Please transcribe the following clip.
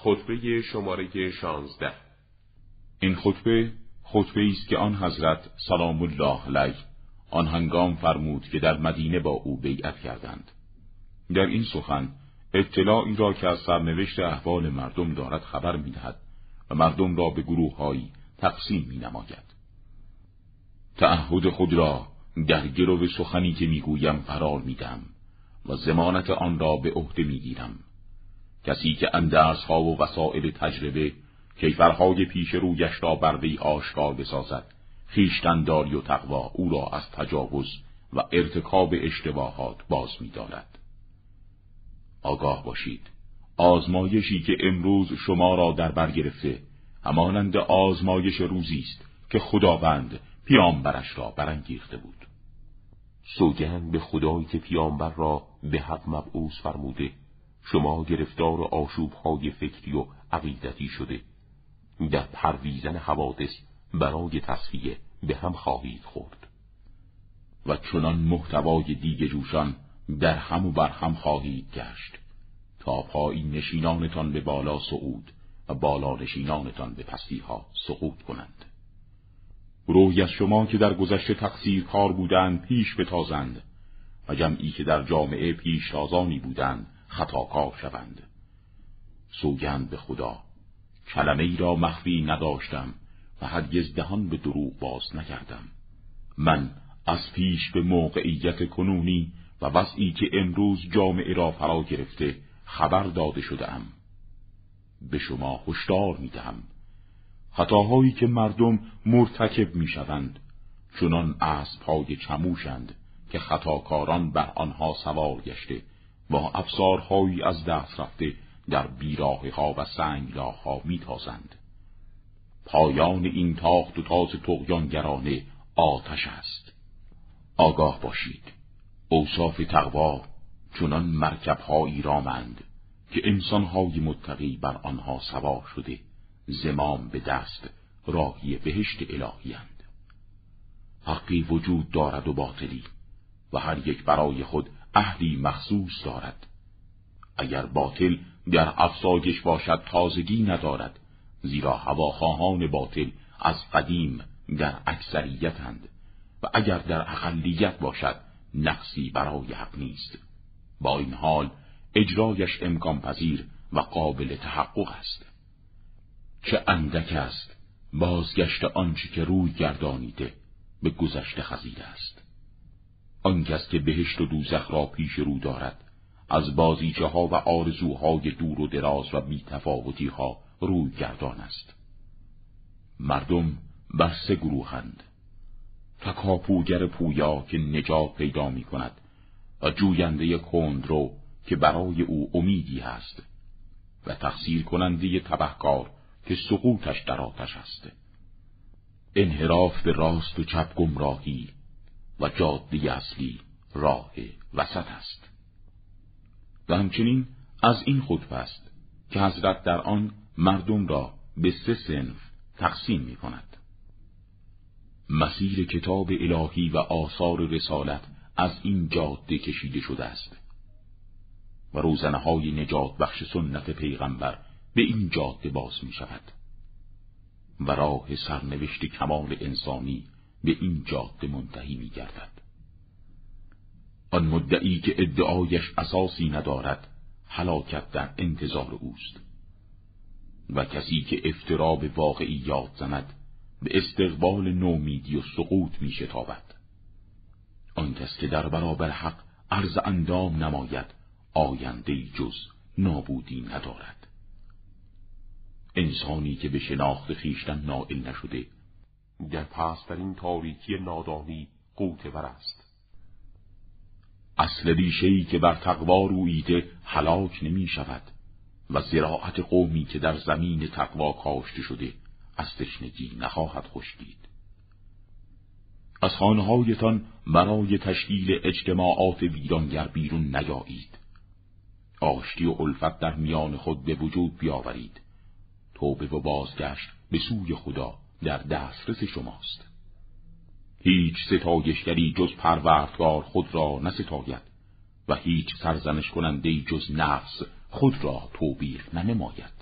خطبه شماره شانزده. این خطبه خطبه است که آن حضرت سلام الله علیه آن هنگام فرمود که در مدینه با او بیعت کردند. در این سخن اطلاعی را که از سرنوشت احوال مردم دارد خبر می‌دهد و مردم را به گروههایی تقسیم می نماید. تعهد خود را در گرو سخنی که می‌گویم قرار میدم و زمانت آن را به عهده می‌گیرم. کسی که اندرس ها و وسائل تجربه کیفرهای پیش رویش را بر وی آشکار بسازد خیشتنداری و تقوا او را از تجاوز و ارتکاب اشتباهات باز می‌دارد. آگاه باشید. آزمایشی که امروز شما را در بر گرفته همانند آزمایش روزی است که خداوند پیامبرش را برانگیخته بود. سوگند به خدایی که پیامبر را به حق مبعوث فرموده. شما گرفتار آشوب های فکری و عقیدتی شده. در پرویزن حوادث برای تصفیه به هم خواهید خورد. و چنان محتوای دیگه جوشان در هم و بر هم خواهید گشت. تا پایین نشینانتان به بالا صعود و بالا نشینانتان به پستی ها سقوط کنند. روی از شما که در گذشته تقصیر کار بودند پیش بتازند. و جمعی که در جامعه پیش تازانی بودند خطاکار شوند. سوگند به خدا کلمه ای را مخفی نداشتم و هرگز دهان به دروغ باز نکردم. من از پیش به موقعیت کنونی و وضعی که امروز جامعه را فرا گرفته خبر داده شده به شما هشدار می‌دهم. خطاهایی که مردم مرتکب می‌شوند چنان اسب های چموشند که خطاکاران بر آنها سوار گشته. با افسارهایی از دست رفته در بیراه ها و سنگلاه ها میتازند. پایان این تاخت و تاز تقیانگرانه آتش است. آگاه باشید. اوصاف تقوا چنان مرکبهایی رامند که انسانهای متقی بر آنها سوار شده زمام به دست راهی بهشت الهیند حقی وجود دارد و باطلی و هر یک برای خود اهلی مخصوص دارد. اگر باطل در افسایش باشد تازگی ندارد. زیرا هواخواهان باطل از قدیم در اکثریتند و اگر در اقلیت باشد نقصی برای حق نیست. با این حال اجرایش امکان پذیر و قابل تحقق است. چه اندک است بازگشت آنچه که روی گردانیده به گذشته خزیده است. آن کس که بهشت و دوزخ را پیش رو دارد. از بازیچه ها و آرزوهای دور و دراز و بیتفاوتی ها روی گردان است. مردم بر سه گروهند تکاپوگر پویا که نجات پیدا می کند و جوینده کندرو که برای او امیدی هست و تقصیر کننده تبهکار که سقوطش در آتش است. انحراف به راست و چپ گمراهی و جاده اصلی راه وسط است. و همچنین از این خطبه است که حضرت در آن مردم را به سه سنف تقسیم می کند. مسیر کتاب الهی و آثار رسالت از این جاده کشیده شده است. و روزنه های نجات بخش سنت پیغمبر به این جاده باز می شود و راه سرنوشت کمال انسانی به این جاده منتهی می گردد آن مدعی که ادعایش اساسی ندارد حلاکت در انتظار اوست. و کسی که افترا به واقعیات زند به استقبال نومیدی و سقوط می شتابد آن کس که در برابر حق عرض اندام نماید آینده جز نابودی ندارد. انسانی که به شناخت خیشتن نائل نشده در پسترین تاریکی نادانی قوتور است. اصل ریشهای که بر تقوا رویده هلاک نمی شود و زراعت قومی که در زمین تقوا کاشته شده از تشنگی نخواهد خشکید. از خانهایتان برای تشکیل اجتماعات ویرانگر بیرون نیایید. آشتی و الفت در میان خود به وجود بیاورید. توبه و بازگشت به سوی خدا. در دسترس شماست. هیچ ستایشگری جز پروردگار خود را نستاید و هیچ سرزنش کننده جز نفس خود را توبیخ ننماید.